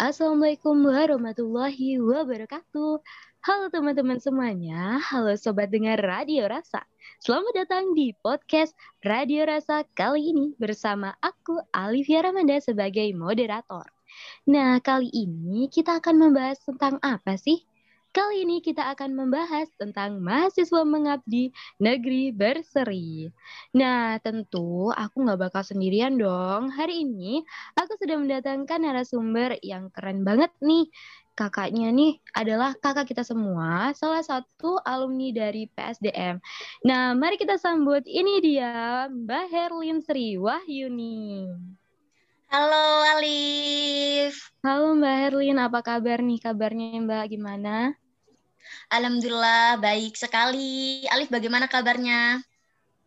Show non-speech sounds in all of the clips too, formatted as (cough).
Assalamualaikum warahmatullahi wabarakatuh. Halo teman-teman semuanya, halo sobat dengar Radio Rasa. Selamat datang di podcast Radio Rasa kali ini bersama aku Alivia Ramanda sebagai moderator. Nah, kali ini kita akan membahas tentang apa sih? Kali ini kita akan membahas tentang mahasiswa mengabdi negeri berseri. Nah, tentu aku nggak bakal sendirian dong. Hari ini aku sudah mendatangkan narasumber yang keren banget nih. Kakaknya nih adalah kakak kita semua, salah satu alumni dari PSDM. Nah, mari kita sambut ini dia Mbak Herlin Sri Wahyuni. Halo Alif. Halo Mbak Herlin, apa kabar nih? Kabarnya Mbak gimana? Alhamdulillah baik sekali. Alif bagaimana kabarnya?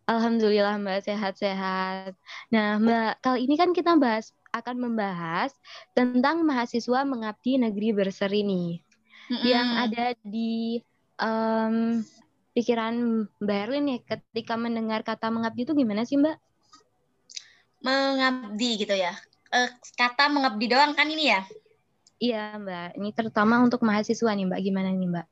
Alhamdulillah Mbak sehat-sehat. Nah Mbak, kali ini kan kita bahas akan membahas tentang mahasiswa mengabdi negeri berseri nih. Mm-hmm. Yang ada di um, pikiran Mbak Herlin nih ketika mendengar kata mengabdi itu gimana sih Mbak? Mengabdi gitu ya uh, kata mengabdi doang kan ini ya? Iya Mbak, ini terutama untuk mahasiswa nih Mbak, gimana nih Mbak?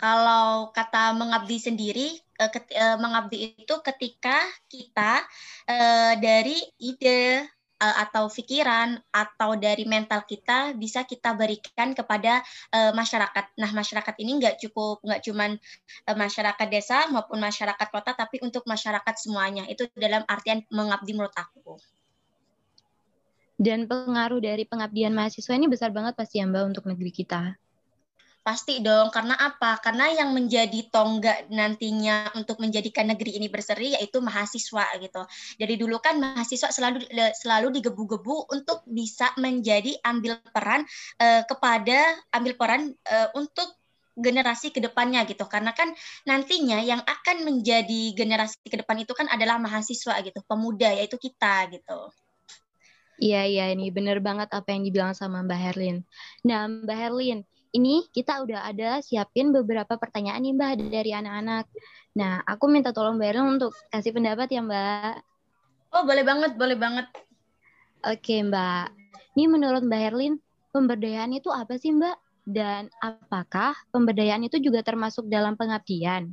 Kalau kata mengabdi sendiri, uh, ket, uh, mengabdi itu ketika kita uh, dari ide uh, atau pikiran atau dari mental kita bisa kita berikan kepada uh, masyarakat. Nah, masyarakat ini nggak cukup nggak cuman uh, masyarakat desa maupun masyarakat kota, tapi untuk masyarakat semuanya. Itu dalam artian mengabdi menurut aku. Dan pengaruh dari pengabdian mahasiswa ini besar banget pasti ya Mbak untuk negeri kita. Pasti dong, karena apa? Karena yang menjadi tonggak nantinya untuk menjadikan negeri ini berseri yaitu mahasiswa gitu. Jadi dulu kan mahasiswa selalu selalu digebu-gebu untuk bisa menjadi ambil peran uh, kepada ambil peran uh, untuk generasi ke depannya gitu karena kan nantinya yang akan menjadi generasi ke depan itu kan adalah mahasiswa gitu pemuda yaitu kita gitu Iya, iya, ini bener banget apa yang dibilang sama Mbak Herlin. Nah, Mbak Herlin, ini kita udah ada siapin beberapa pertanyaan nih Mbak dari anak-anak. Nah, aku minta tolong Mbak Herlin untuk kasih pendapat ya Mbak. Oh, boleh banget, boleh banget. Oke Mbak, ini menurut Mbak Herlin, pemberdayaan itu apa sih Mbak? Dan apakah pemberdayaan itu juga termasuk dalam pengabdian?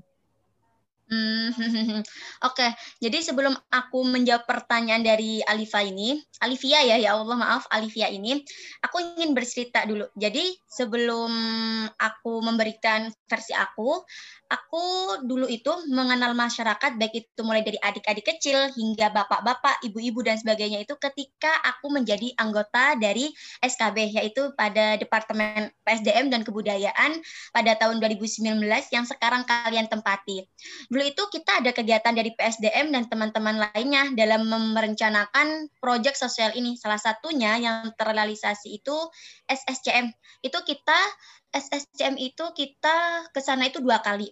Hmm, (laughs) Oke, okay. jadi sebelum aku menjawab pertanyaan dari Alifia ini, Alivia ya, ya Allah maaf, Alivia ini, aku ingin bercerita dulu. Jadi sebelum aku memberikan versi aku, aku dulu itu mengenal masyarakat baik itu mulai dari adik-adik kecil hingga bapak-bapak, ibu-ibu dan sebagainya itu ketika aku menjadi anggota dari SKB yaitu pada Departemen PSDM dan Kebudayaan pada tahun 2019 yang sekarang kalian tempati. Dulu itu kita ada kegiatan dari PSDM dan teman-teman lainnya dalam merencanakan proyek sosial ini. Salah satunya yang terrealisasi itu SSCM. Itu kita SSCM itu kita ke sana itu dua kali.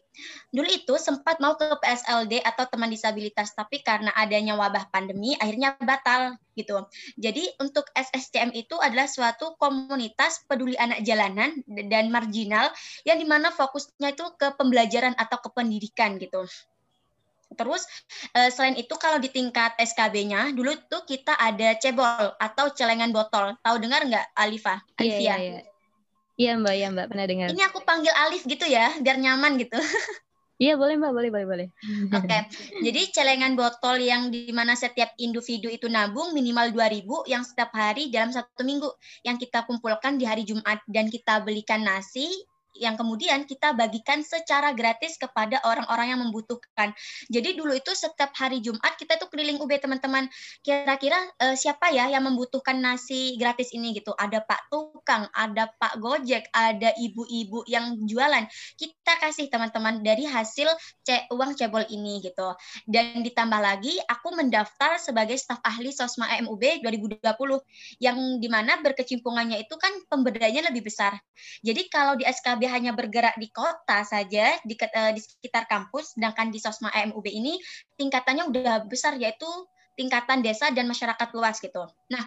Dulu itu sempat mau ke PSLD atau teman disabilitas, tapi karena adanya wabah pandemi akhirnya batal gitu. Jadi untuk SSCM itu adalah suatu komunitas peduli anak jalanan dan marginal yang di mana fokusnya itu ke pembelajaran atau ke pendidikan gitu. Terus eh, selain itu kalau di tingkat SKB-nya dulu tuh kita ada cebol atau celengan botol. Tahu dengar nggak Alifa? Iya, iya, iya. Iya Mbak, iya Mbak, pernah dengar. Ini aku panggil Alif gitu ya, biar nyaman gitu. (laughs) Iya boleh Mbak, boleh, boleh, boleh. (laughs) Oke, okay. jadi celengan botol yang di mana setiap individu itu nabung minimal 2000 yang setiap hari dalam satu minggu yang kita kumpulkan di hari Jumat dan kita belikan nasi, yang kemudian kita bagikan secara gratis kepada orang-orang yang membutuhkan. Jadi dulu itu setiap hari Jumat kita tuh keliling UB teman-teman. Kira-kira uh, siapa ya yang membutuhkan nasi gratis ini gitu? Ada Pak Tukang, ada Pak Gojek, ada ibu-ibu yang jualan. Kita kasih teman-teman dari hasil ce uang cebol ini gitu. Dan ditambah lagi aku mendaftar sebagai staf ahli Sosma MUB 2020 yang di mana berkecimpungannya itu kan pemberdayanya lebih besar. Jadi kalau di SKB dia hanya bergerak di kota saja di, uh, di sekitar kampus, sedangkan di Sosma AMUB ini tingkatannya udah besar yaitu tingkatan desa dan masyarakat luas gitu. Nah,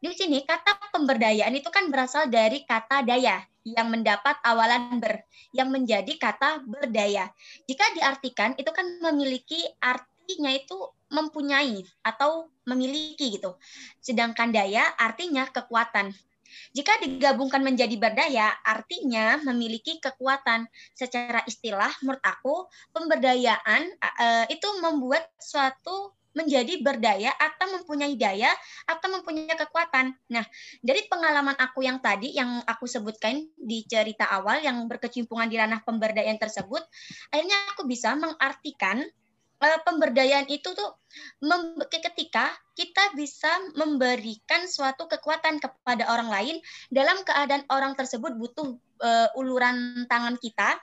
di sini kata pemberdayaan itu kan berasal dari kata daya yang mendapat awalan ber, yang menjadi kata berdaya. Jika diartikan itu kan memiliki artinya itu mempunyai atau memiliki gitu. Sedangkan daya artinya kekuatan. Jika digabungkan menjadi berdaya, artinya memiliki kekuatan. Secara istilah, menurut aku, pemberdayaan uh, itu membuat suatu menjadi berdaya atau mempunyai daya atau mempunyai kekuatan. Nah, dari pengalaman aku yang tadi yang aku sebutkan di cerita awal yang berkecimpungan di ranah pemberdayaan tersebut, akhirnya aku bisa mengartikan pemberdayaan itu tuh ketika kita bisa memberikan suatu kekuatan kepada orang lain dalam keadaan orang tersebut butuh uh, uluran tangan kita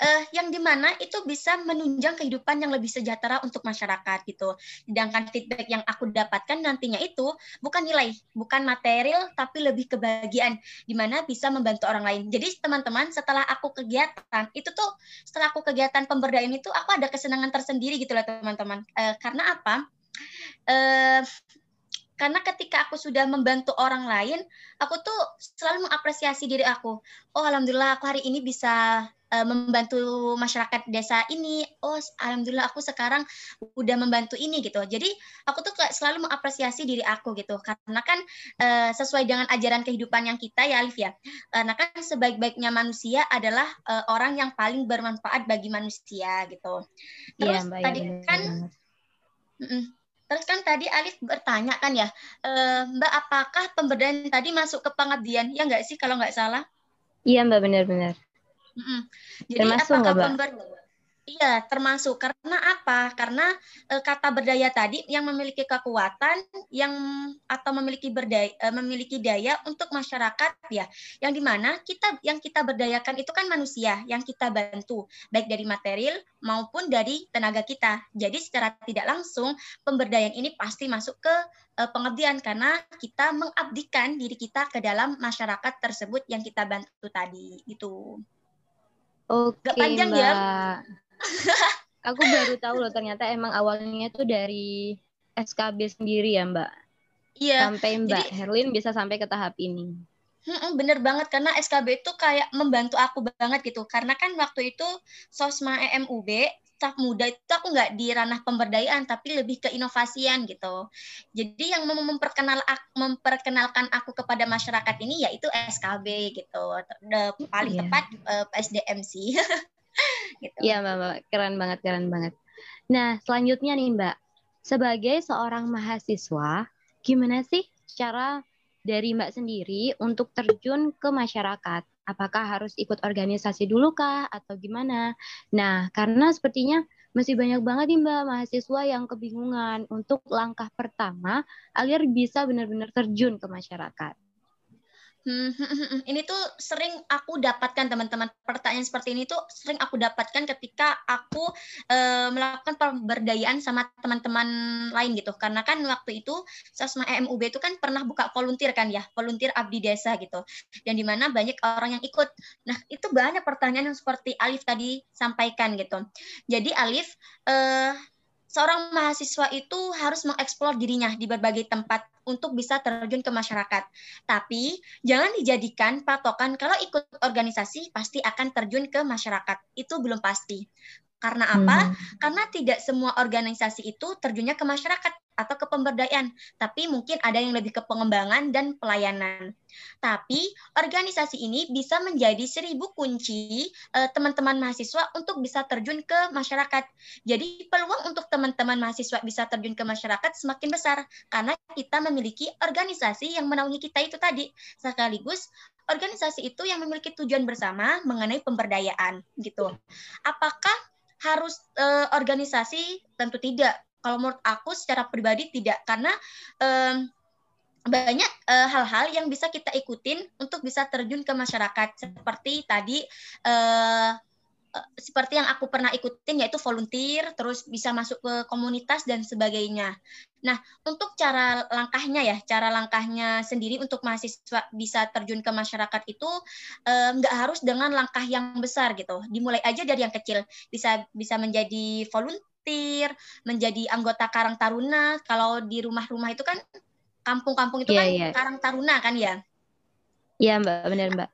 uh, yang di mana itu bisa menunjang kehidupan yang lebih sejahtera untuk masyarakat gitu. Sedangkan feedback yang aku dapatkan nantinya itu bukan nilai, bukan material, tapi lebih kebahagiaan, di mana bisa membantu orang lain. Jadi teman-teman setelah aku kegiatan itu tuh setelah aku kegiatan pemberdayaan itu aku ada kesenangan tersendiri gitu lah teman-teman. Uh, karena apa? Uh, karena ketika aku sudah membantu orang lain, aku tuh selalu mengapresiasi diri aku. Oh, alhamdulillah aku hari ini bisa uh, membantu masyarakat desa ini. Oh, alhamdulillah aku sekarang udah membantu ini gitu. Jadi aku tuh selalu mengapresiasi diri aku gitu. Karena kan uh, sesuai dengan ajaran kehidupan yang kita ya Alif ya. Karena kan sebaik-baiknya manusia adalah uh, orang yang paling bermanfaat bagi manusia gitu. Iya, Terus ya, tadi ya, kan. Terus kan tadi Alif bertanya kan ya, e, Mbak apakah pemberdayaan tadi masuk ke pengabdian? Ya nggak sih kalau nggak salah? Iya Mbak benar-benar. Mm -mm. Jadi Termasuk apakah pemberdayaan Iya, termasuk karena apa? Karena e, kata berdaya tadi yang memiliki kekuatan yang atau memiliki berdaya e, memiliki daya untuk masyarakat ya. Yang di mana kita yang kita berdayakan itu kan manusia yang kita bantu baik dari material maupun dari tenaga kita. Jadi secara tidak langsung pemberdayaan ini pasti masuk ke e, pengabdian karena kita mengabdikan diri kita ke dalam masyarakat tersebut yang kita bantu tadi gitu. Oke, Gak panjang ya? Mbak. ya (laughs) aku baru tahu loh ternyata emang awalnya tuh dari SKB sendiri ya Mbak. Iya. Sampai Mbak jadi, Herlin bisa sampai ke tahap ini. Bener banget karena SKB itu kayak membantu aku banget gitu karena kan waktu itu Sosma EMUB staf muda itu aku nggak di ranah pemberdayaan tapi lebih ke inovasian gitu. Jadi yang memperkenal memperkenalkan aku kepada masyarakat ini yaitu SKB gitu. The paling yeah. tepat uh, eh, SDM sih. (laughs) gitu. Iya mbak, mbak, keren banget, keren banget. Nah selanjutnya nih mbak, sebagai seorang mahasiswa, gimana sih cara dari mbak sendiri untuk terjun ke masyarakat? Apakah harus ikut organisasi dulu kah atau gimana? Nah karena sepertinya masih banyak banget nih mbak mahasiswa yang kebingungan untuk langkah pertama agar bisa benar-benar terjun ke masyarakat. Hmm, hmm, hmm, ini tuh sering aku dapatkan teman-teman. Pertanyaan seperti ini tuh sering aku dapatkan ketika aku e, melakukan pemberdayaan sama teman-teman lain gitu. Karena kan waktu itu Sasma EMUB itu kan pernah buka volunteer kan ya volunteer abdi desa gitu. Yang di mana banyak orang yang ikut. Nah itu banyak pertanyaan yang seperti Alif tadi sampaikan gitu. Jadi Alif e, seorang mahasiswa itu harus mengeksplor dirinya di berbagai tempat untuk bisa terjun ke masyarakat. Tapi jangan dijadikan patokan kalau ikut organisasi pasti akan terjun ke masyarakat. Itu belum pasti. Karena apa? Hmm. Karena tidak semua organisasi itu terjunnya ke masyarakat atau ke pemberdayaan, tapi mungkin ada yang lebih ke pengembangan dan pelayanan. Tapi organisasi ini bisa menjadi seribu kunci eh, teman-teman mahasiswa untuk bisa terjun ke masyarakat. Jadi peluang untuk teman-teman mahasiswa bisa terjun ke masyarakat semakin besar karena kita memiliki organisasi yang menaungi kita itu tadi. Sekaligus organisasi itu yang memiliki tujuan bersama mengenai pemberdayaan gitu. Apakah harus uh, organisasi? Tentu tidak. Kalau menurut aku secara pribadi tidak. Karena um, banyak uh, hal-hal yang bisa kita ikutin untuk bisa terjun ke masyarakat. Seperti tadi uh, seperti yang aku pernah ikutin yaitu volunteer terus bisa masuk ke komunitas dan sebagainya. Nah, untuk cara langkahnya ya, cara langkahnya sendiri untuk mahasiswa bisa terjun ke masyarakat itu nggak harus dengan langkah yang besar gitu. Dimulai aja dari yang kecil. Bisa bisa menjadi volunteer volunteer, menjadi anggota Karang Taruna. Kalau di rumah-rumah itu kan kampung-kampung itu yeah, kan yeah. Karang Taruna kan ya? Iya Mbak, benar Mbak.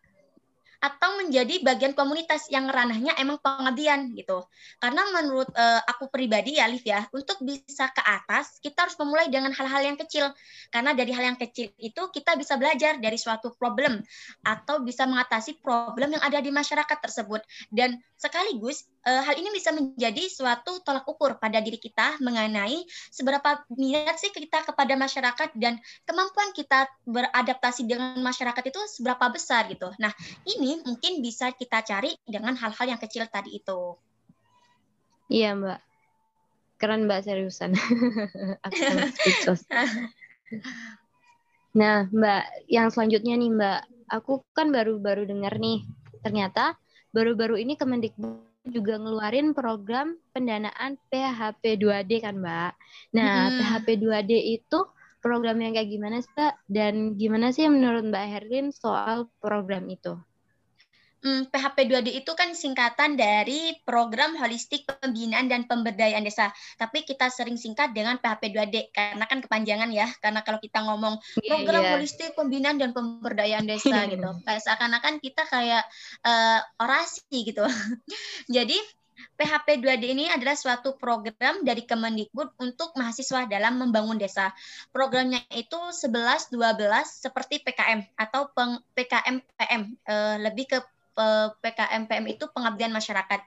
Atau menjadi bagian komunitas yang ranahnya emang pengabdian gitu. Karena menurut uh, aku pribadi ya Alif ya, untuk bisa ke atas kita harus memulai dengan hal-hal yang kecil. Karena dari hal yang kecil itu kita bisa belajar dari suatu problem atau bisa mengatasi problem yang ada di masyarakat tersebut. Dan sekaligus hal ini bisa menjadi suatu tolak ukur pada diri kita mengenai seberapa minat sih kita kepada masyarakat dan kemampuan kita beradaptasi dengan masyarakat itu seberapa besar gitu. Nah, ini mungkin bisa kita cari dengan hal-hal yang kecil tadi itu. Iya, Mbak. Keren Mbak seriusan. (laughs) (laughs) nah, Mbak, yang selanjutnya nih, Mbak. Aku kan baru-baru dengar nih, ternyata baru-baru ini Kemendikbud juga ngeluarin program pendanaan PHP 2D kan, Mbak. Nah, hmm. PHP 2D itu program yang kayak gimana sih, Mbak? Dan gimana sih menurut Mbak Herlin soal program itu? Hmm, PHP 2D itu kan singkatan dari Program Holistik Pembinaan dan Pemberdayaan Desa. Tapi kita sering singkat dengan PHP 2D karena kan kepanjangan ya. Karena kalau kita ngomong iya, Program yeah, Holistik Pembinaan dan Pemberdayaan Desa (laughs) gitu, kayak seakan-akan kita kayak uh, orasi gitu. (laughs) Jadi PHP 2D ini adalah suatu program dari Kemendikbud untuk mahasiswa dalam membangun desa. Programnya itu 11 12 seperti PKM atau PKM PM, eh, lebih ke PKM PM itu pengabdian masyarakat.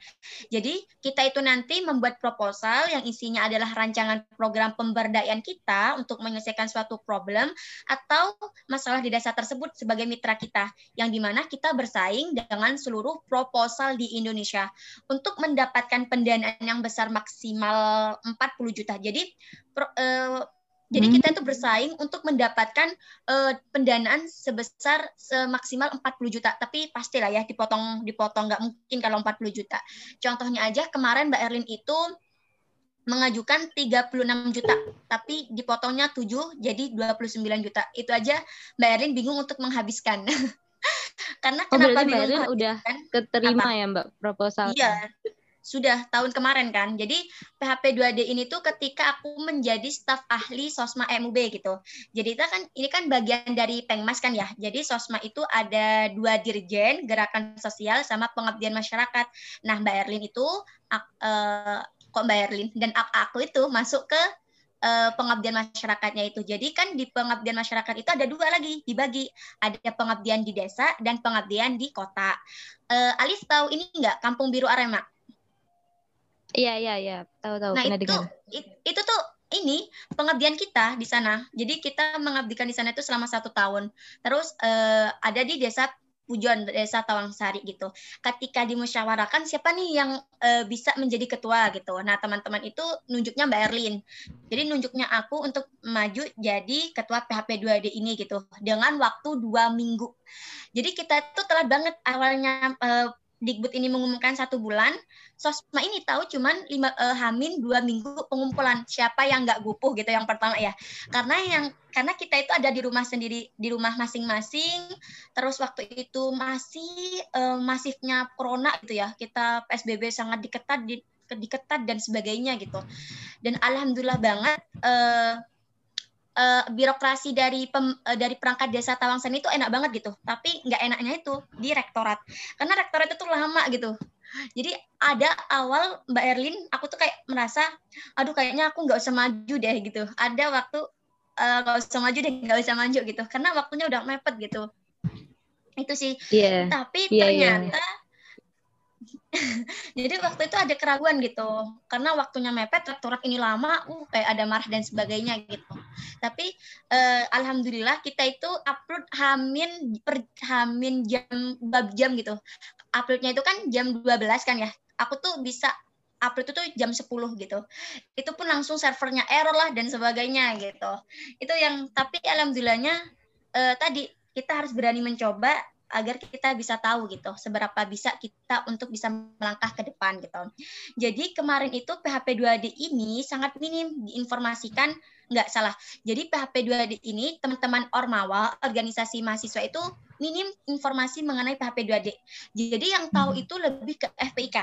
Jadi kita itu nanti membuat proposal yang isinya adalah rancangan program pemberdayaan kita untuk menyelesaikan suatu problem atau masalah di desa tersebut sebagai mitra kita, yang di mana kita bersaing dengan seluruh proposal di Indonesia untuk mendapatkan pendanaan yang besar maksimal 40 juta. Jadi eh, jadi hmm. kita itu bersaing untuk mendapatkan uh, pendanaan sebesar semaksimal 40 juta. Tapi pastilah ya dipotong dipotong nggak mungkin kalau 40 juta. Contohnya aja kemarin Mbak Erlin itu mengajukan 36 juta, tapi dipotongnya 7 jadi 29 juta. Itu aja Mbak Erlin bingung untuk menghabiskan. (laughs) Karena oh, kenapa Mbak Erlin udah keterima apa? ya Mbak proposal? Iya sudah tahun kemarin kan. Jadi PHP 2D ini tuh ketika aku menjadi staf ahli Sosma MUB gitu. Jadi kita kan ini kan bagian dari Pengmas kan ya. Jadi Sosma itu ada dua dirjen, gerakan sosial sama pengabdian masyarakat. Nah, Mbak Erlin itu uh, kok Mbak Erlin dan aku itu masuk ke uh, pengabdian masyarakatnya itu. Jadi kan di pengabdian masyarakat itu ada dua lagi dibagi. Ada pengabdian di desa dan pengabdian di kota. Uh, Alif tahu ini enggak Kampung Biru Arema? Iya iya iya, tahu-tahu. Nah itu itu tuh ini pengabdian kita di sana. Jadi kita mengabdikan di sana itu selama satu tahun. Terus uh, ada di desa Pujon, desa Tawangsari gitu. Ketika dimusyawarahkan siapa nih yang uh, bisa menjadi ketua gitu. Nah teman-teman itu nunjuknya Mbak Erlin. Jadi nunjuknya aku untuk maju jadi ketua PHP 2D ini gitu dengan waktu dua minggu. Jadi kita itu telat banget awalnya uh, Dikbud ini mengumumkan satu bulan, Sosma ini tahu cuman lima uh, Hamin dua minggu pengumpulan. Siapa yang nggak gupuh gitu yang pertama ya, karena yang karena kita itu ada di rumah sendiri di rumah masing-masing, terus waktu itu masih uh, masifnya corona gitu ya, kita PSBB sangat diketat di, diketat dan sebagainya gitu, dan alhamdulillah banget. Uh, uh, birokrasi dari pem, uh, dari perangkat desa Tawangsan itu enak banget gitu. Tapi nggak enaknya itu di rektorat. Karena rektorat itu lama gitu. Jadi ada awal Mbak Erlin, aku tuh kayak merasa, aduh kayaknya aku nggak usah maju deh gitu. Ada waktu eh, nggak uh, usah maju deh, nggak usah maju gitu. Karena waktunya udah mepet gitu. Itu sih. Yeah. Tapi yeah, iya. ternyata yeah (laughs) jadi waktu itu ada keraguan gitu. Karena waktunya mepet rektorat ini lama uh kayak ada marah dan sebagainya gitu. Tapi uh, alhamdulillah kita itu upload hamin per hamin jam bab jam gitu. Uploadnya itu kan jam 12 kan ya. Aku tuh bisa upload itu tuh jam 10 gitu. Itu pun langsung servernya error lah dan sebagainya gitu. Itu yang tapi alhamdulillahnya uh, tadi kita harus berani mencoba agar kita bisa tahu gitu seberapa bisa kita untuk bisa melangkah ke depan gitu. Jadi kemarin itu PHP 2D ini sangat minim diinformasikan nggak salah. Jadi PHP 2D ini teman-teman Ormawa, organisasi mahasiswa itu minim informasi mengenai PHP 2D. Jadi yang tahu hmm. itu lebih ke FPIK.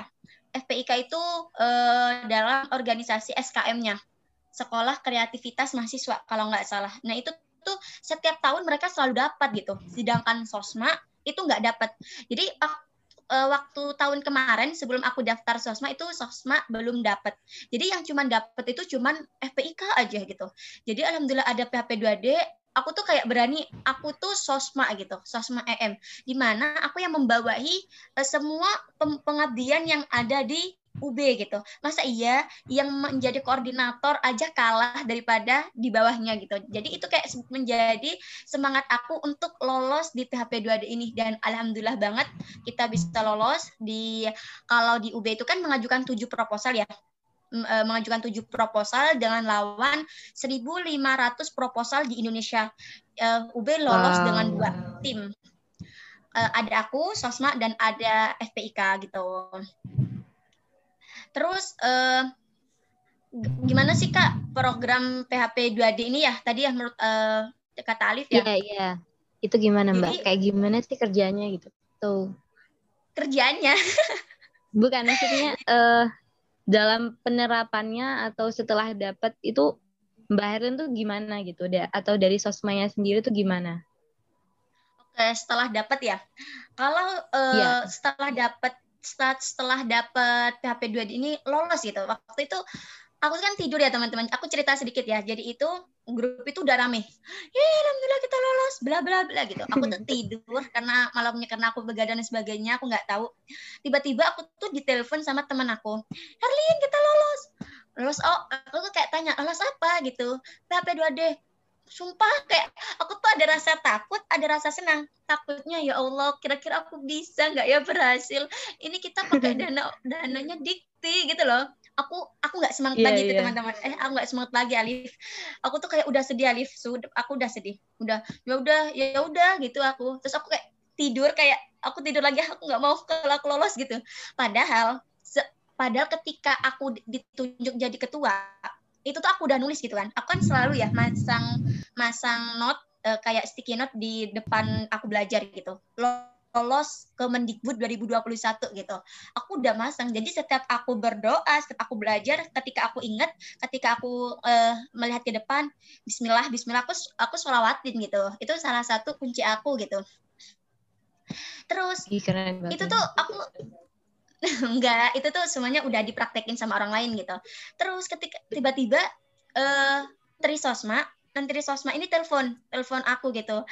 FPIK itu eh, dalam organisasi SKM-nya, Sekolah Kreativitas Mahasiswa kalau nggak salah. Nah itu tuh setiap tahun mereka selalu dapat gitu. Sedangkan Sosma itu nggak dapat jadi uh, waktu tahun kemarin sebelum aku daftar sosma itu sosma belum dapat. Jadi yang cuman dapat itu cuman FPIK aja gitu. Jadi alhamdulillah ada PHP 2D, aku tuh kayak berani aku tuh sosma gitu, sosma EM. Di mana aku yang membawahi uh, semua pengabdian yang ada di UB gitu. Masa iya yang menjadi koordinator aja kalah daripada di bawahnya gitu. Jadi itu kayak menjadi semangat aku untuk lolos di PHP 2D ini dan alhamdulillah banget kita bisa lolos di kalau di UB itu kan mengajukan tujuh proposal ya e, mengajukan tujuh proposal dengan lawan 1.500 proposal di Indonesia. E, UB lolos wow. dengan dua tim. E, ada aku, Sosma, dan ada FPIK gitu. Terus uh, gimana sih Kak program PHP 2D ini ya? Tadi ya menurut uh, kata Alif ya? Iya, iya. Itu gimana Mbak? Jadi, Kayak gimana sih kerjanya gitu? Tuh. Kerjanya? (laughs) Bukan maksudnya uh, dalam penerapannya atau setelah dapat itu Mbak Herlin tuh gimana gitu? Atau dari sosmanya sendiri tuh gimana? Oke, setelah dapat ya. Kalau uh, ya. setelah dapat setelah dapat PHP 2 ini lolos gitu. Waktu itu aku kan tidur ya teman-teman. Aku cerita sedikit ya. Jadi itu grup itu udah rame. Ya alhamdulillah kita lolos, bla bla bla gitu. Aku tuh (laughs) tidur karena malamnya karena aku begadang dan sebagainya, aku nggak tahu. Tiba-tiba aku tuh ditelepon sama teman aku. Herlin kita lolos. Lolos oh, aku tuh kayak tanya, lolos apa gitu. PHP 2D sumpah kayak aku tuh ada rasa takut, ada rasa senang. Takutnya ya Allah, kira-kira aku bisa nggak ya berhasil? Ini kita pakai (laughs) dana dananya dikti gitu loh. Aku aku nggak semangat yeah, lagi yeah. teman-teman. Eh aku nggak semangat lagi Alif. Aku tuh kayak udah sedih Alif. Sudah aku udah sedih. Udah ya udah ya udah gitu aku. Terus aku kayak tidur kayak aku tidur lagi aku nggak mau kalau aku lolos gitu. Padahal padahal ketika aku ditunjuk jadi ketua itu tuh aku udah nulis gitu kan aku kan selalu ya masang masang note uh, kayak sticky note di depan aku belajar gitu lolos ke Mendikbud 2021 gitu. Aku udah masang. Jadi setiap aku berdoa, setiap aku belajar, ketika aku ingat, ketika aku uh, melihat ke depan, Bismillah, Bismillah, aku aku sholawatin gitu. Itu salah satu kunci aku gitu. Terus itu tuh aku (laughs) enggak itu tuh semuanya udah dipraktekin sama orang lain gitu. Terus ketika tiba-tiba uh, Trisosma menteri sosma ini telepon telepon aku gitu.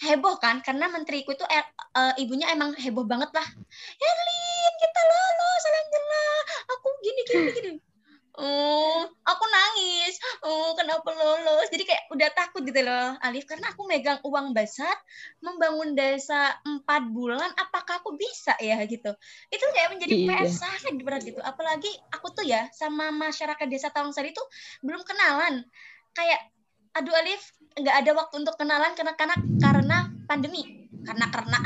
Heboh kan karena menteriku itu eh, uh, ibunya emang heboh banget lah. Erlin kita lolos alhamdulillah. Aku gini gini gini oh aku nangis. Oh kenapa lolos? Jadi kayak udah takut gitu loh Alif. Karena aku megang uang besar membangun desa empat bulan apakah aku bisa ya gitu. Itu kayak menjadi iya. PR sangat berat gitu. Apalagi aku tuh ya sama masyarakat desa Tawangsari itu belum kenalan. Kayak aduh Alif nggak ada waktu untuk kenalan karena karena karena pandemi. Karena karena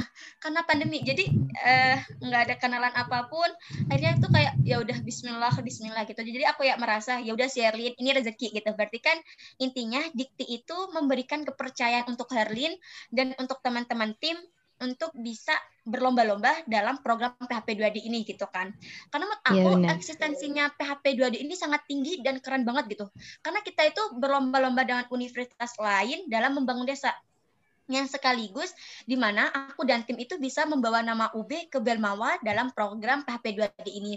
karena pandemi. Jadi eh, nggak ada kenalan apa pun akhirnya itu kayak ya udah Bismillah Bismillah gitu. Jadi aku ya merasa ya udah si Herlin ini rezeki gitu. Berarti kan intinya dikti itu memberikan kepercayaan untuk Herlin dan untuk teman-teman tim untuk bisa berlomba-lomba dalam program PHP 2D ini gitu kan. Karena menurut iya, aku ya, eksistensinya PHP 2D ini sangat tinggi dan keren banget gitu. Karena kita itu berlomba-lomba dengan universitas lain dalam membangun desa yang sekaligus di mana aku dan tim itu bisa membawa nama UB ke Belmawa dalam program PHP 2D ini.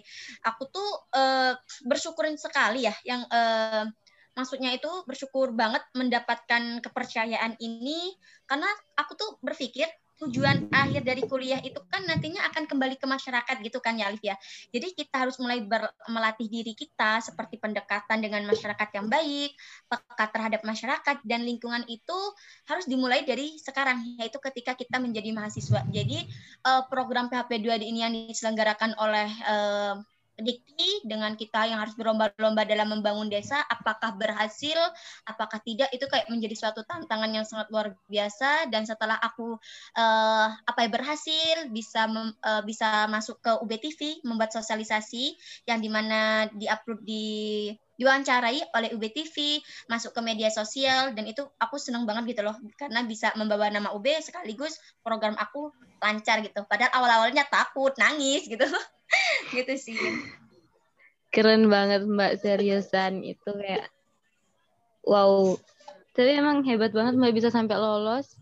Aku tuh uh, bersyukurin sekali ya yang uh, maksudnya itu bersyukur banget mendapatkan kepercayaan ini karena aku tuh berpikir tujuan akhir dari kuliah itu kan nantinya akan kembali ke masyarakat gitu kan ya ya. Jadi kita harus mulai ber, melatih diri kita seperti pendekatan dengan masyarakat yang baik, peka terhadap masyarakat dan lingkungan itu harus dimulai dari sekarang yaitu ketika kita menjadi mahasiswa. Jadi uh, program PHP 2D ini yang diselenggarakan oleh uh, Dikti dengan kita yang harus berlomba-lomba dalam membangun desa, apakah berhasil, apakah tidak, itu kayak menjadi suatu tantangan yang sangat luar biasa. Dan setelah aku uh, apa ya berhasil, bisa mem, uh, bisa masuk ke UB TV, membuat sosialisasi yang di mana diupload di diwawancarai oleh UB TV, masuk ke media sosial dan itu aku seneng banget gitu loh karena bisa membawa nama UB sekaligus program aku lancar gitu. Padahal awal-awalnya takut, nangis gitu. (laughs) (laughs) gitu sih keren banget mbak seriusan itu kayak wow tapi emang hebat banget mbak bisa sampai lolos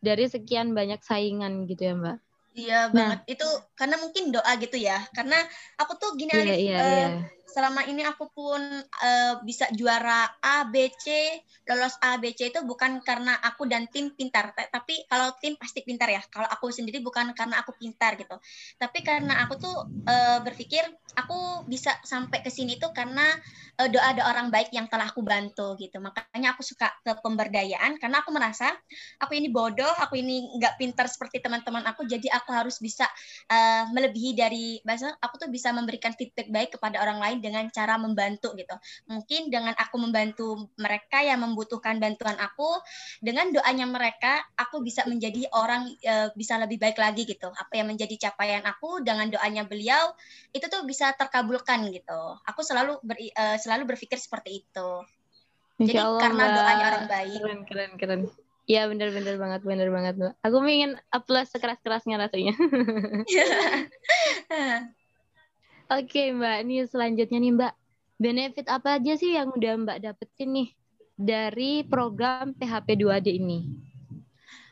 dari sekian banyak saingan gitu ya Mbak. Iya nah. banget. Itu karena mungkin doa gitu ya. Karena aku tuh gini iya, iya, uh, iya. Selama ini aku pun uh, bisa juara A, B, C, lolos A, B, C itu bukan karena aku dan tim pintar. Tapi kalau tim pasti pintar ya. Kalau aku sendiri bukan karena aku pintar gitu. Tapi karena aku tuh uh, berpikir aku bisa sampai ke sini tuh karena uh, doa ada orang baik yang telah aku bantu gitu. Makanya aku suka ke pemberdayaan karena aku merasa aku ini bodoh, aku ini nggak pintar seperti teman-teman aku, jadi aku harus bisa uh, melebihi dari bahasa aku tuh bisa memberikan feedback baik kepada orang lain dengan cara membantu gitu. Mungkin dengan aku membantu mereka yang membutuhkan bantuan aku, dengan doanya mereka aku bisa menjadi orang uh, bisa lebih baik lagi gitu. Apa yang menjadi capaian aku dengan doanya beliau itu tuh bisa terkabulkan gitu. Aku selalu ber, uh, selalu berpikir seperti itu. Jadi Allah, karena doanya orang baik. Keren keren keren. Iya benar-benar banget benar banget mbak. Aku ingin upload sekeras-kerasnya rasanya. (laughs) (laughs) Oke mbak, ini selanjutnya nih mbak. Benefit apa aja sih yang udah mbak dapetin nih dari program PHP 2D ini?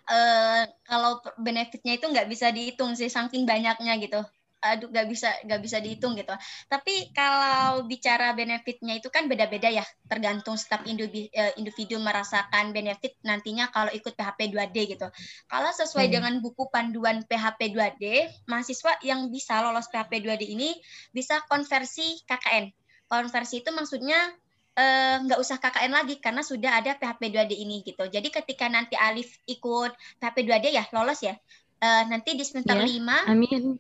Uh, kalau benefitnya itu nggak bisa dihitung sih saking banyaknya gitu aduh gak bisa gak bisa dihitung gitu. Tapi kalau bicara benefitnya itu kan beda-beda ya, tergantung setiap individu, eh, individu merasakan benefit nantinya kalau ikut PHP 2D gitu. Kalau sesuai hmm. dengan buku panduan PHP 2D, mahasiswa yang bisa lolos PHP 2D ini bisa konversi KKN. Konversi itu maksudnya eh, nggak uh, usah KKN lagi karena sudah ada PHP 2D ini gitu. Jadi ketika nanti Alif ikut PHP 2D ya lolos ya. Uh, nanti di semester yeah. 5 Amin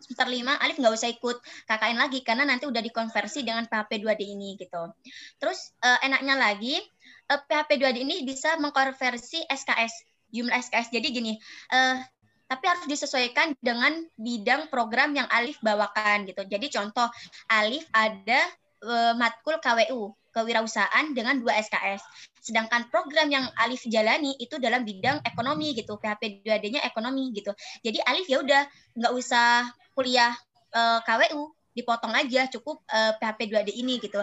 semester lima Alif nggak usah ikut KKN lagi karena nanti udah dikonversi dengan PHP 2D ini gitu. Terus uh, enaknya lagi uh, PHP 2D ini bisa mengkonversi SKS jumlah SKS. Jadi gini, uh, tapi harus disesuaikan dengan bidang program yang Alif bawakan gitu. Jadi contoh Alif ada uh, matkul KWU kewirausahaan dengan dua SKS. Sedangkan program yang Alif jalani itu dalam bidang ekonomi gitu, PHP 2D-nya ekonomi gitu. Jadi Alif ya udah nggak usah kuliah uh, eh, KWU, dipotong aja cukup uh, PHP 2D ini gitu.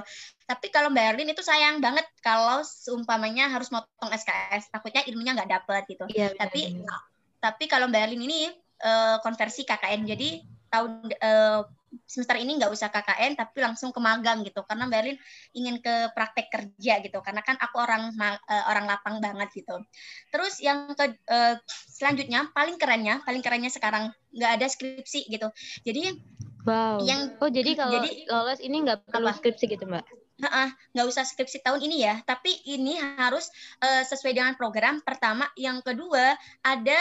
Tapi kalau Mbak Erlin itu sayang banget kalau seumpamanya harus motong SKS, takutnya ilmunya nggak dapet gitu. Iya, tapi benar. tapi kalau Mbak Erlin ini uh, konversi KKN, jadi tahun uh, semester ini nggak usah KKN tapi langsung ke magang gitu. Karena Berlin ingin ke praktek kerja gitu. Karena kan aku orang uh, orang lapang banget gitu. Terus yang ke uh, selanjutnya paling kerennya paling kerennya sekarang nggak ada skripsi gitu. Jadi wow. yang oh jadi kalau jadi lolos ini nggak perlu apa? skripsi gitu mbak? Nggak usah skripsi tahun ini ya, tapi ini harus uh, sesuai dengan program. Pertama, yang kedua ada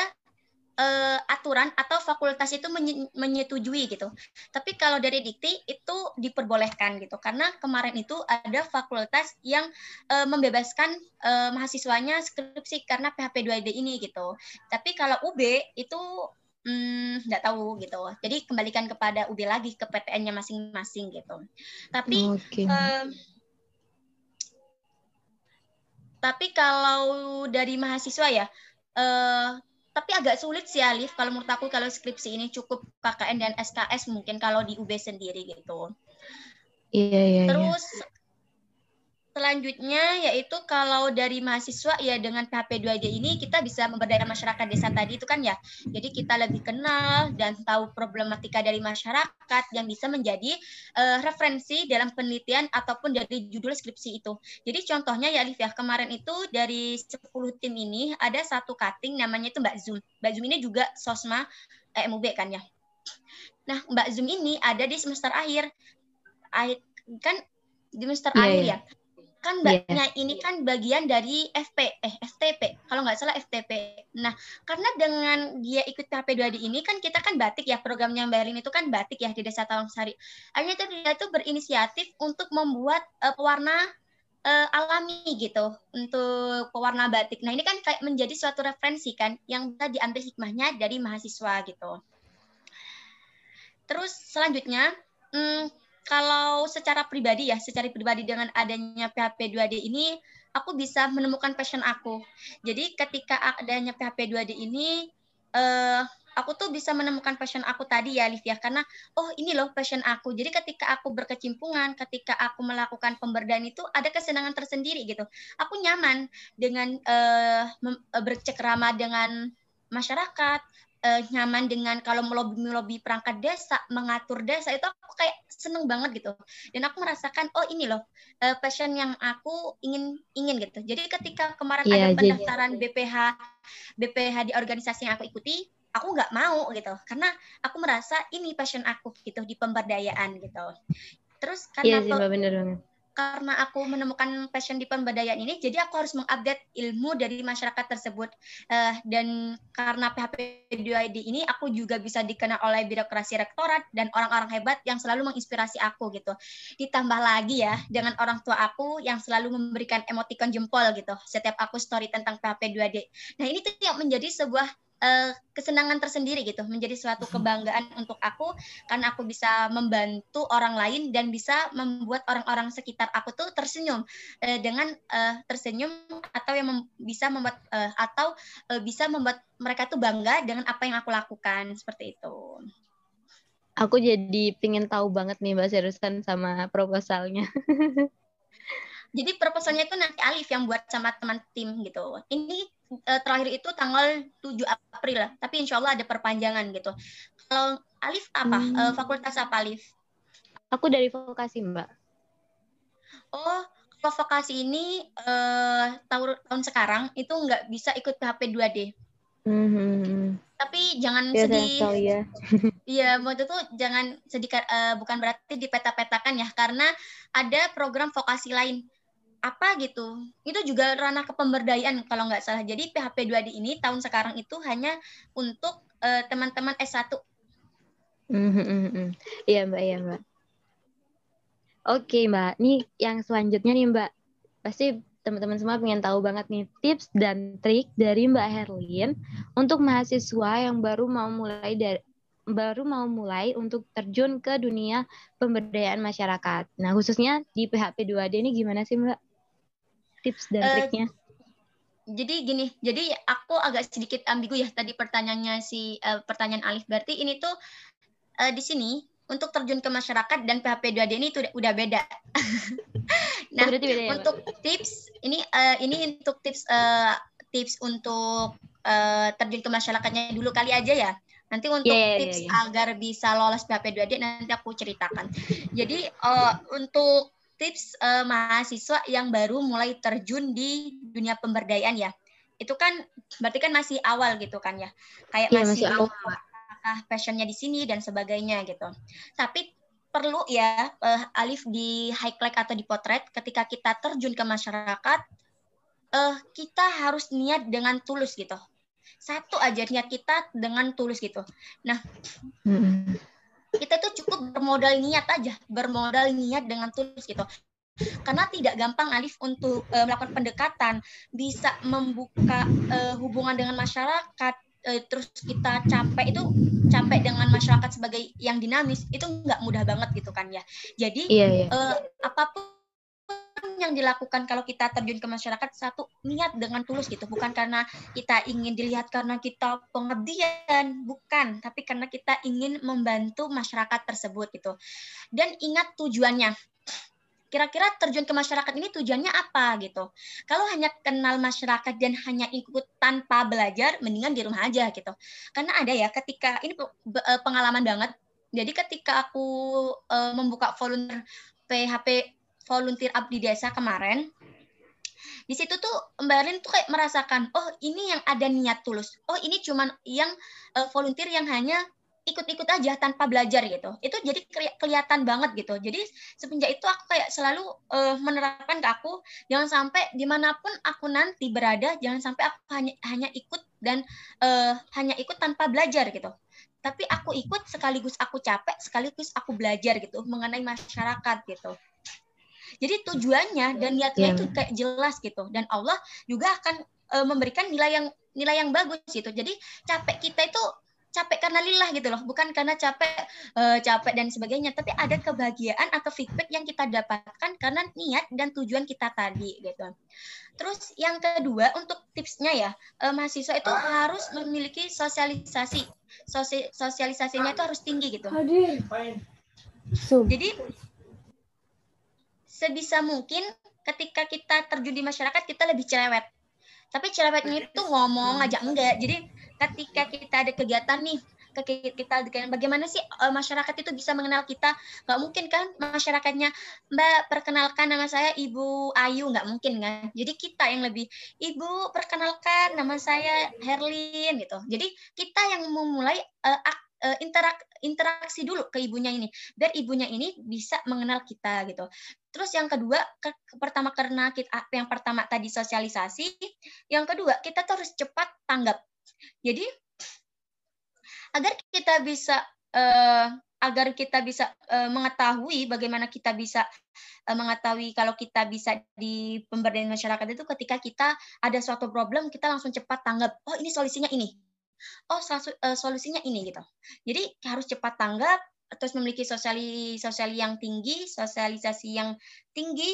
uh, aturan atau fakultas itu menyetujui gitu. Tapi kalau dari dikti itu diperbolehkan gitu karena kemarin itu ada fakultas yang uh, membebaskan uh, mahasiswanya skripsi karena PHP 2D ini gitu. Tapi kalau UB itu hmm, nggak hmm, tahu gitu. Jadi kembalikan kepada UB lagi ke PTN-nya masing-masing gitu. Tapi okay. uh, tapi kalau dari mahasiswa ya uh, tapi agak sulit sih Alif kalau menurut aku kalau skripsi ini cukup KKN dan SKS mungkin kalau di UB sendiri gitu. Iya iya. iya. Terus iya. Selanjutnya yaitu kalau dari mahasiswa ya dengan PHP 2D ini kita bisa memberdayakan masyarakat desa tadi itu kan ya. Jadi kita lebih kenal dan tahu problematika dari masyarakat yang bisa menjadi uh, referensi dalam penelitian ataupun dari judul skripsi itu. Jadi contohnya ya Alif ya, kemarin itu dari 10 tim ini ada satu cutting namanya itu Mbak Zoom. Mbak Zoom ini juga Sosma eh, MUB kan ya. Nah, Mbak Zoom ini ada di semester akhir. Akhir kan di semester yeah, akhir yeah. ya kan mbaknya yeah. ini kan bagian dari FP eh FTP kalau nggak salah FTP nah karena dengan dia ikut PHP 2D ini kan kita kan batik ya programnya Mbak Erlin itu kan batik ya di Desa Sari. Akhirnya tuh dia tuh berinisiatif untuk membuat uh, pewarna uh, alami gitu untuk pewarna batik. Nah ini kan kayak menjadi suatu referensi kan yang bisa diambil hikmahnya dari mahasiswa gitu. Terus selanjutnya hmm, kalau secara pribadi ya, secara pribadi dengan adanya PHP 2D ini, aku bisa menemukan passion aku. Jadi ketika adanya PHP 2D ini, uh, aku tuh bisa menemukan passion aku tadi ya Livia. Karena oh ini loh passion aku. Jadi ketika aku berkecimpungan ketika aku melakukan pemberdayaan itu ada kesenangan tersendiri gitu. Aku nyaman dengan uh, bercekrama dengan masyarakat uh, nyaman dengan kalau melobi melobi perangkat desa, mengatur desa itu aku kayak seneng banget gitu. Dan aku merasakan oh ini loh uh, passion yang aku ingin ingin gitu. Jadi ketika kemarin yeah, ada pendaftaran jadi... BPH BPH di organisasi yang aku ikuti, aku nggak mau gitu karena aku merasa ini passion aku gitu di pemberdayaan gitu. Terus karena yeah, bener banget karena aku menemukan passion di pemberdayaan ini, jadi aku harus mengupdate ilmu dari masyarakat tersebut. Uh, dan karena PHP 2ID ini, aku juga bisa dikenal oleh birokrasi rektorat dan orang-orang hebat yang selalu menginspirasi aku gitu. Ditambah lagi ya, dengan orang tua aku yang selalu memberikan emoticon jempol gitu, setiap aku story tentang PHP 2D. Nah ini tuh yang menjadi sebuah uh, kesenangan tersendiri gitu menjadi suatu hmm. kebanggaan untuk aku karena aku bisa membantu orang lain dan bisa membuat orang-orang sekitar aku tuh tersenyum uh, dengan uh, tersenyum atau yang mem bisa membuat uh, atau uh, bisa membuat mereka tuh bangga dengan apa yang aku lakukan seperti itu. Aku jadi pingin tahu banget nih Mbak Serusan sama proposalnya. (laughs) jadi proposalnya itu nanti Alif yang buat sama teman tim gitu. Ini uh, terakhir itu tanggal 7 April lah. Tapi insya Allah ada perpanjangan gitu. Kalau Alif apa? Hmm. Uh, fakultas apa Alif? Aku dari vokasi Mbak. Oh, kalau vokasi ini uh, tahun tahun sekarang itu nggak bisa ikut PHP 2D. Mm-hmm. Tapi jangan ya, sedih. ya. (laughs) Iya, waktu itu jangan sedih uh, bukan berarti dipeta-petakan ya karena ada program vokasi lain apa gitu itu juga ranah kepemberdayaan kalau nggak salah jadi PHP 2D ini tahun sekarang itu hanya untuk uh, teman-teman S1 mm-hmm. iya mbak iya mbak oke mbak nih yang selanjutnya nih mbak pasti teman-teman semua pengen tahu banget nih tips dan trik dari Mbak Herlin untuk mahasiswa yang baru mau mulai dari baru mau mulai untuk terjun ke dunia pemberdayaan masyarakat. Nah, khususnya di PHP 2D ini gimana sih, Mbak? Tips dan uh, triknya? Jadi gini, jadi aku agak sedikit ambigu ya tadi pertanyaannya si uh, pertanyaan Alif. Berarti ini tuh uh, di sini untuk terjun ke masyarakat dan PHP 2D ini itu udah beda. (laughs) nah, oh, beda ya, untuk Pak? tips ini uh, ini untuk tips uh, tips untuk uh, terjun ke masyarakatnya dulu kali aja ya. Nanti untuk yeah, yeah, tips yeah, yeah. agar bisa lolos PHP 2D nanti aku ceritakan. Jadi uh, untuk tips uh, mahasiswa yang baru mulai terjun di dunia pemberdayaan ya. Itu kan berarti kan masih awal gitu kan ya. Kayak ya, masih, masih awal. Apakah passionnya di sini dan sebagainya gitu. Tapi perlu ya uh, Alif di highlight atau di potret ketika kita terjun ke masyarakat uh, kita harus niat dengan tulus gitu. Satu aja niat kita dengan tulus gitu. Nah, kita tuh cukup bermodal niat aja, bermodal niat dengan tulus gitu. Karena tidak gampang Alif untuk uh, melakukan pendekatan, bisa membuka uh, hubungan dengan masyarakat, uh, terus kita capek itu capek dengan masyarakat sebagai yang dinamis itu nggak mudah banget gitu kan ya. Jadi iya, iya. Uh, apa pun yang dilakukan kalau kita terjun ke masyarakat satu niat dengan tulus gitu bukan karena kita ingin dilihat karena kita pengabdian bukan tapi karena kita ingin membantu masyarakat tersebut gitu dan ingat tujuannya kira-kira terjun ke masyarakat ini tujuannya apa gitu. Kalau hanya kenal masyarakat dan hanya ikut tanpa belajar, mendingan di rumah aja gitu. Karena ada ya ketika ini pengalaman banget. Jadi ketika aku uh, membuka volunteer PHP volunteer abdi desa kemarin, di situ tuh Mbak Erlin tuh kayak merasakan, oh ini yang ada niat tulus. Oh ini cuman yang uh, volunteer yang hanya ikut-ikut aja tanpa belajar gitu. Itu jadi kelihatan banget gitu. Jadi semenjak itu aku kayak selalu uh, menerapkan ke aku jangan sampai di mana pun aku nanti berada jangan sampai aku hanya hanya ikut dan uh, hanya ikut tanpa belajar gitu tapi aku ikut sekaligus aku capek sekaligus aku belajar gitu mengenai masyarakat gitu jadi tujuannya dan niatnya yeah. itu kayak jelas gitu. Dan Allah juga akan uh, memberikan nilai yang nilai yang bagus gitu. Jadi capek kita itu capek karena lillah gitu loh. Bukan karena capek uh, capek dan sebagainya. Tapi ada kebahagiaan atau feedback yang kita dapatkan karena niat dan tujuan kita tadi gitu. Terus yang kedua untuk tipsnya ya uh, mahasiswa itu harus memiliki sosialisasi. Sosialisasinya itu harus tinggi gitu. Jadi sebisa mungkin ketika kita terjun di masyarakat kita lebih cerewet. Tapi cerewetnya itu ngomong aja enggak. Jadi ketika kita ada kegiatan nih, kita bagaimana sih uh, masyarakat itu bisa mengenal kita? Nggak mungkin kan masyarakatnya mbak perkenalkan nama saya ibu Ayu. Nggak mungkin kan? Jadi kita yang lebih ibu perkenalkan nama saya Herlin gitu. Jadi kita yang memulai uh, interak interaksi dulu ke ibunya ini biar ibunya ini bisa mengenal kita gitu terus yang kedua ke, pertama karena kita yang pertama tadi sosialisasi yang kedua kita tuh harus cepat tanggap. Jadi agar kita bisa uh, agar kita bisa uh, mengetahui bagaimana kita bisa uh, mengetahui kalau kita bisa di pemberdayaan masyarakat itu ketika kita ada suatu problem kita langsung cepat tanggap oh ini solusinya ini. Oh solusinya ini gitu. Jadi harus cepat tanggap terus memiliki sosialisasi sosial yang tinggi sosialisasi yang tinggi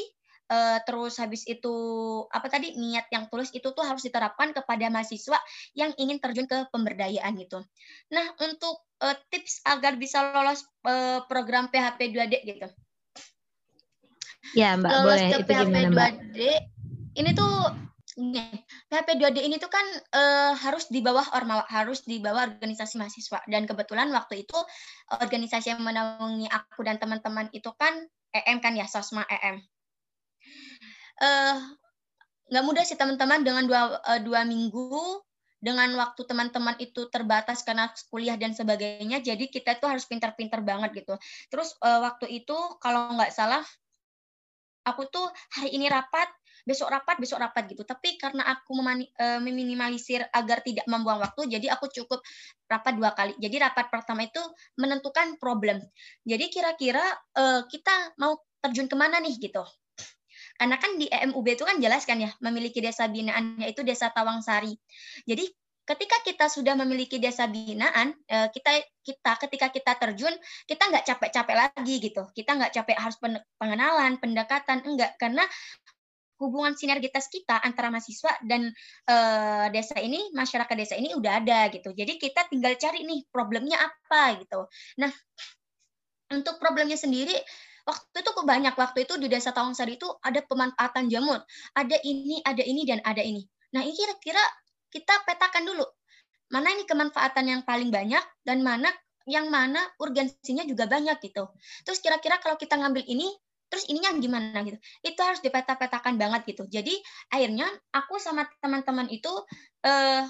uh, terus habis itu apa tadi niat yang tulus itu tuh harus diterapkan kepada mahasiswa yang ingin terjun ke pemberdayaan gitu. Nah untuk uh, tips agar bisa lolos uh, program PHP 2D gitu. Ya Mbak lolos boleh. Ke itu PHP gimana, Mbak? 2D ini tuh PHP 2D ini tuh kan uh, harus di bawah orma harus di bawah organisasi mahasiswa. Dan kebetulan waktu itu organisasi yang menaungi aku dan teman-teman itu kan EM kan ya Sosma EM uh, nggak mudah sih teman-teman dengan dua uh, dua minggu dengan waktu teman-teman itu terbatas karena kuliah dan sebagainya jadi kita tuh harus pintar-pintar banget gitu. Terus uh, waktu itu kalau nggak salah aku tuh hari ini rapat besok rapat besok rapat gitu. Tapi karena aku memani, uh, meminimalisir agar tidak membuang waktu jadi aku cukup rapat dua kali. Jadi rapat pertama itu menentukan problem. Jadi kira-kira uh, kita mau terjun ke mana nih gitu. Karena kan di EMUB itu kan jelas kan ya, memiliki desa binaan yaitu desa Tawangsari. Jadi ketika kita sudah memiliki desa binaan, eh, kita kita ketika kita terjun, kita nggak capek-capek lagi gitu. Kita nggak capek harus pengenalan, pendekatan, enggak. Karena hubungan sinergitas kita antara mahasiswa dan uh, desa ini, masyarakat desa ini udah ada gitu. Jadi kita tinggal cari nih problemnya apa gitu. Nah, untuk problemnya sendiri Waktu itu banyak. Waktu itu di Desa Tawangsari itu ada pemanfaatan jamur. Ada ini, ada ini, dan ada ini. Nah, ini kira-kira kita petakan dulu. Mana ini kemanfaatan yang paling banyak, dan mana yang mana urgensinya juga banyak gitu. Terus kira-kira kalau kita ngambil ini, terus ininya gimana gitu. Itu harus dipeta-petakan banget gitu. Jadi akhirnya aku sama teman-teman itu eh,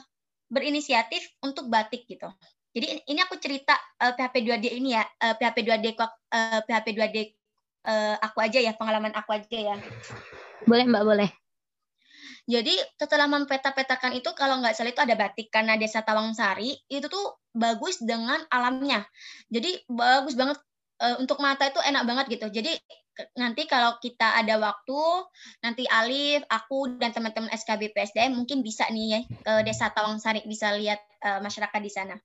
berinisiatif untuk batik gitu. Jadi ini aku cerita uh, PHP 2D ini ya, uh, PHP 2D uh, PHP 2D uh, aku aja ya, pengalaman aku aja ya. Boleh Mbak, boleh. Jadi setelah mempeta-petakan itu kalau nggak salah itu ada batik karena desa Tawangsari itu tuh bagus dengan alamnya. Jadi bagus banget uh, untuk mata itu enak banget gitu. Jadi nanti kalau kita ada waktu nanti Alif, aku dan teman-teman SKB PSDM mungkin bisa nih ya ke desa Tawangsari bisa lihat uh, masyarakat di sana.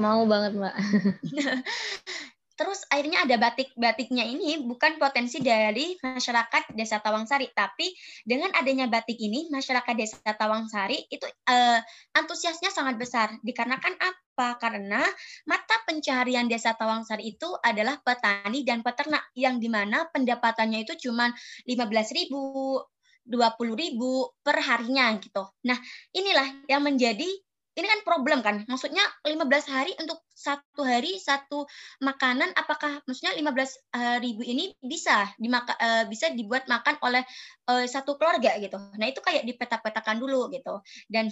Mau banget, Mbak. (laughs) Terus akhirnya ada batik-batiknya ini bukan potensi dari masyarakat Desa Tawangsari, tapi dengan adanya batik ini masyarakat Desa Tawangsari itu uh, antusiasnya sangat besar. Dikarenakan apa? Karena mata pencaharian Desa Tawangsari itu adalah petani dan peternak yang di mana pendapatannya itu cuma 15.000 20 ribu per harinya gitu. Nah, inilah yang menjadi ini kan problem kan. Maksudnya 15 hari untuk satu hari satu makanan apakah maksudnya 15 eh, ribu ini bisa dimaka, uh, bisa dibuat makan oleh uh, satu keluarga gitu. Nah, itu kayak dipetak-petakan dulu gitu. Dan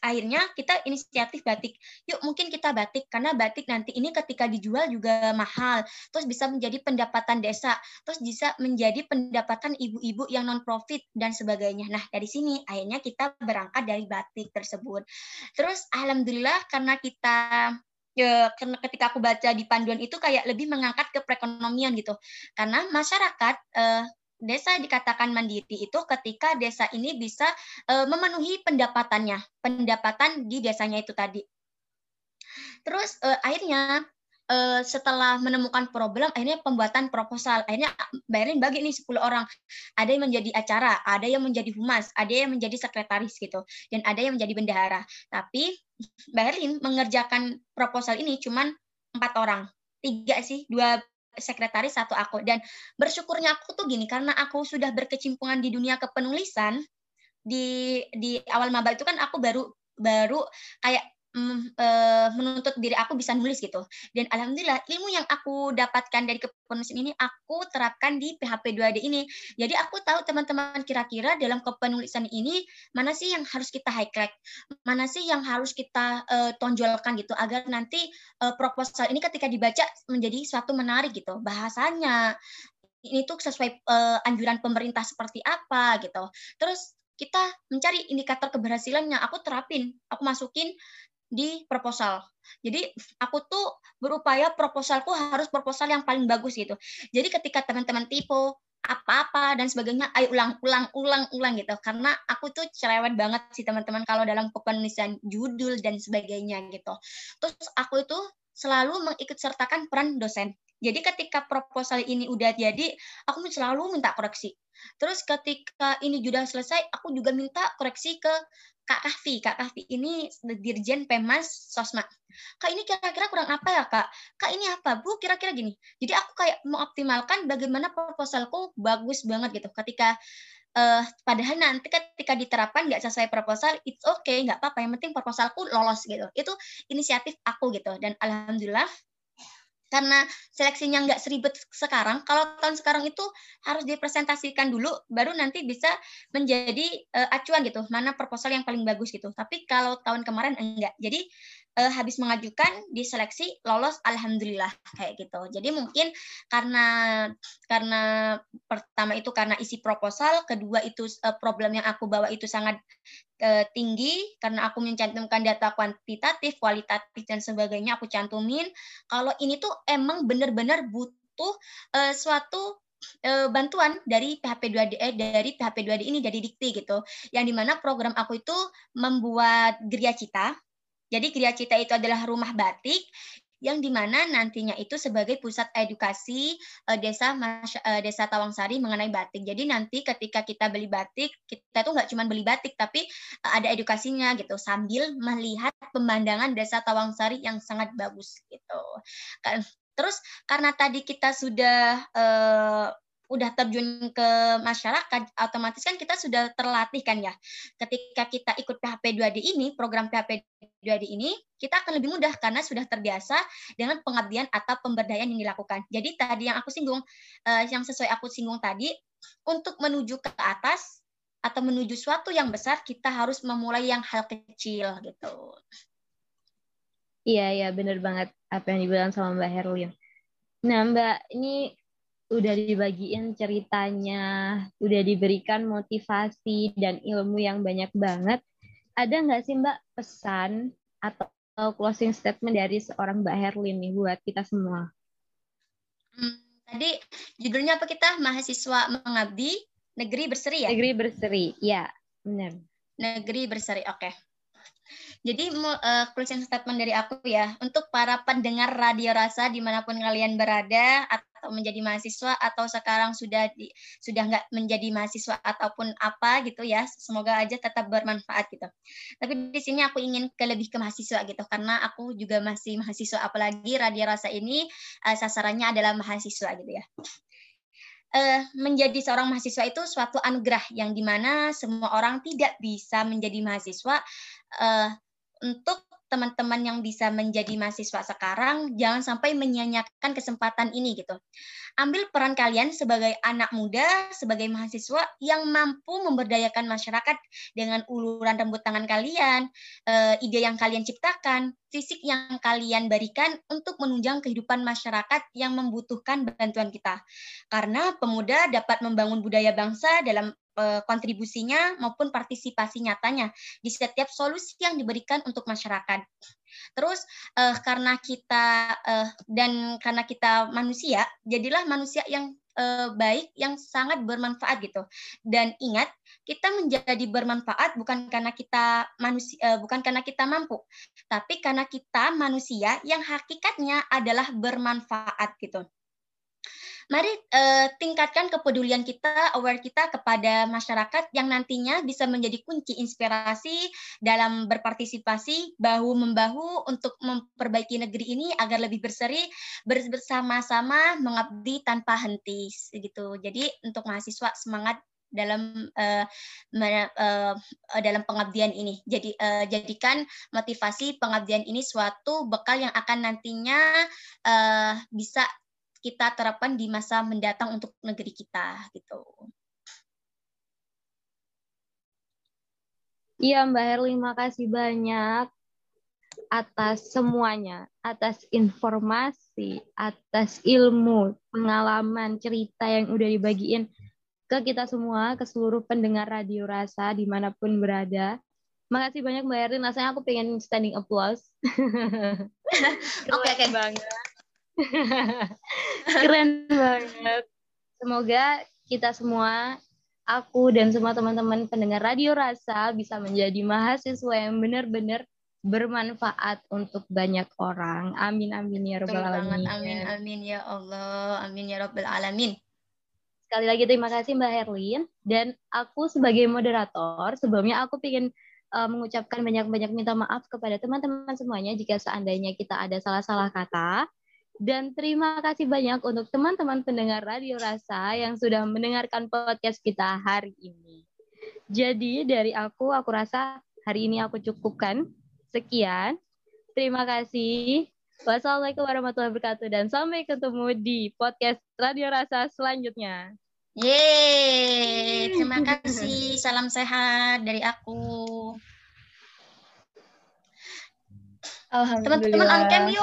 akhirnya kita inisiatif batik. Yuk mungkin kita batik karena batik nanti ini ketika dijual juga mahal. Terus bisa menjadi pendapatan desa, terus bisa menjadi pendapatan ibu-ibu yang non profit dan sebagainya. Nah, dari sini akhirnya kita berangkat dari batik tersebut. Terus alhamdulillah karena kita ya, karena ketika aku baca di panduan itu kayak lebih mengangkat ke perekonomian gitu. Karena masyarakat eh, desa dikatakan mandiri itu ketika desa ini bisa uh, memenuhi pendapatannya, pendapatan di desanya itu tadi. Terus uh, akhirnya uh, setelah menemukan problem akhirnya pembuatan proposal. Akhirnya bayarin bagi nih 10 orang. Ada yang menjadi acara ada yang menjadi humas ada yang menjadi sekretaris gitu dan ada yang menjadi bendahara. Tapi bayarin mengerjakan proposal ini cuman empat orang. Tiga sih dua sekretaris satu aku. Dan bersyukurnya aku tuh gini karena aku sudah berkecimpungan di dunia kepenulisan di di awal maba itu kan aku baru baru kayak uh, menuntut diri aku bisa nulis gitu. Dan alhamdulillah ilmu yang aku dapatkan dari kepenulisan ini aku terapkan di PHP 2D ini. Jadi aku tahu teman-teman kira-kira dalam kepenulisan ini mana sih yang harus kita highlight, mana sih yang harus kita uh, tonjolkan gitu agar nanti uh, proposal ini ketika dibaca menjadi suatu menarik gitu. Bahasanya ini tuh sesuai uh, anjuran pemerintah seperti apa gitu. Terus kita mencari indikator keberhasilannya aku terapin aku masukin di proposal. Jadi aku tuh berupaya proposalku harus proposal yang paling bagus gitu. Jadi ketika teman-teman tipe apa-apa dan sebagainya, ayo ulang, ulang, ulang, ulang gitu. Karena aku tuh cerewet banget sih teman-teman kalau dalam penulisan judul dan sebagainya gitu. Terus aku itu selalu mengikut sertakan peran dosen. Jadi ketika proposal ini udah jadi, aku selalu minta koreksi. Terus ketika ini sudah selesai, aku juga minta koreksi ke Kak Kahfi. Kak Kahfi ini Dirjen Pemas Sosma. Kak ini kira-kira kurang apa ya Kak? Kak ini apa Bu? Kira-kira gini. Jadi aku kayak mengoptimalkan bagaimana proposalku bagus banget gitu. Ketika uh, padahal nanti ketika diterapkan nggak sesuai proposal, it's okay, nggak apa-apa. Yang penting proposalku lolos gitu. Itu inisiatif aku gitu. Dan alhamdulillah karena seleksinya nggak seribet sekarang. Kalau tahun sekarang itu harus dipresentasikan dulu, baru nanti bisa menjadi uh, acuan gitu, mana proposal yang paling bagus gitu. Tapi kalau tahun kemarin enggak. Jadi uh, habis mengajukan diseleksi lolos alhamdulillah kayak gitu. Jadi mungkin karena karena pertama itu karena isi proposal, kedua itu uh, problem yang aku bawa itu sangat uh, tinggi karena aku mencantumkan data kuantitatif, kualitatif dan sebagainya aku cantumin. Kalau ini tuh emang benar-benar butuh uh, suatu bantuan dari PHP 2D eh, dari PHP 2D ini dari Dikti gitu. Yang di mana program aku itu membuat Gria Cita jadi Gria Cita itu adalah rumah batik yang di mana nantinya itu sebagai pusat edukasi uh, desa uh, desa Tawangsari mengenai batik. Jadi nanti ketika kita beli batik, kita tuh nggak cuma beli batik, tapi uh, ada edukasinya gitu sambil melihat pemandangan desa Tawangsari yang sangat bagus gitu. Kan, terus karena tadi kita sudah uh, udah terjun ke masyarakat, otomatis kan kita sudah terlatih kan ya. Ketika kita ikut PHP 2D ini, program PHP 2D ini, kita akan lebih mudah karena sudah terbiasa dengan pengabdian atau pemberdayaan yang dilakukan. Jadi tadi yang aku singgung, uh, yang sesuai aku singgung tadi, untuk menuju ke atas atau menuju suatu yang besar, kita harus memulai yang hal kecil gitu. Iya, iya, benar banget apa yang dibilang sama Mbak Herlin. Nah, Mbak, ini udah dibagiin ceritanya, udah diberikan motivasi dan ilmu yang banyak banget. Ada nggak sih Mbak pesan atau closing statement dari seorang Mbak Herlin nih buat kita semua? Hmm, tadi judulnya apa kita? Mahasiswa mengabdi negeri berseri ya? Negeri berseri, ya benar. Negeri berseri, oke. Okay. Jadi uh, closing statement dari aku ya, untuk para pendengar radio rasa di mana pun kalian berada atau menjadi mahasiswa atau sekarang sudah di, sudah nggak menjadi mahasiswa ataupun apa gitu ya semoga aja tetap bermanfaat gitu. Tapi di sini aku ingin ke lebih ke mahasiswa gitu karena aku juga masih mahasiswa apalagi radio rasa ini uh, sasarannya adalah mahasiswa gitu ya. Uh, menjadi seorang mahasiswa itu suatu anugerah yang di mana semua orang tidak bisa menjadi mahasiswa uh, untuk teman-teman yang bisa menjadi mahasiswa sekarang jangan sampai menyia-nyiakan kesempatan ini gitu. Ambil peran kalian sebagai anak muda, sebagai mahasiswa yang mampu memberdayakan masyarakat dengan uluran rambut tangan kalian, eh, ide yang kalian ciptakan, fisik yang kalian berikan untuk menunjang kehidupan masyarakat yang membutuhkan bantuan kita. Karena pemuda dapat membangun budaya bangsa dalam kontribusinya maupun partisipasi nyatanya di setiap solusi yang diberikan untuk masyarakat. Terus uh, karena kita uh, dan karena kita manusia, jadilah manusia yang uh, baik yang sangat bermanfaat gitu. Dan ingat, kita menjadi bermanfaat bukan karena kita manusia uh, bukan karena kita mampu, tapi karena kita manusia yang hakikatnya adalah bermanfaat gitu. Mari uh, tingkatkan kepedulian kita, aware kita kepada masyarakat yang nantinya bisa menjadi kunci inspirasi dalam berpartisipasi bahu membahu untuk memperbaiki negeri ini agar lebih berseri bersama-sama mengabdi tanpa henti gitu. Jadi untuk mahasiswa semangat dalam uh, uh, dalam pengabdian ini. Jadi uh, jadikan motivasi pengabdian ini suatu bekal yang akan nantinya uh, bisa kita terapkan di masa mendatang untuk negeri kita gitu. Iya Mbak Herli, makasih banyak atas semuanya, atas informasi, atas ilmu, pengalaman, cerita yang udah dibagiin ke kita semua, ke seluruh pendengar Radio Rasa di mana pun berada. Makasih banyak Mbak Herlin, rasanya aku pengen standing applause. (laughs) Oke, oke. banget. (laughs) Keren banget. Semoga kita semua, aku dan semua teman-teman pendengar Radio Rasa bisa menjadi mahasiswa yang benar-benar bermanfaat untuk banyak orang. Amin amin ya rabbal alamin. Amin amin ya Allah. Amin ya rabbal alamin. Sekali lagi terima kasih Mbak Herlin dan aku sebagai moderator sebelumnya aku ingin uh, mengucapkan banyak-banyak minta maaf kepada teman-teman semuanya jika seandainya kita ada salah-salah kata. Dan terima kasih banyak untuk teman-teman pendengar Radio Rasa yang sudah mendengarkan podcast kita hari ini. Jadi dari aku, aku rasa hari ini aku cukupkan. Sekian. Terima kasih. Wassalamualaikum warahmatullahi wabarakatuh. Dan sampai ketemu di podcast Radio Rasa selanjutnya. Yeay, terima kasih. Salam sehat dari aku. Teman-teman on cam yuk.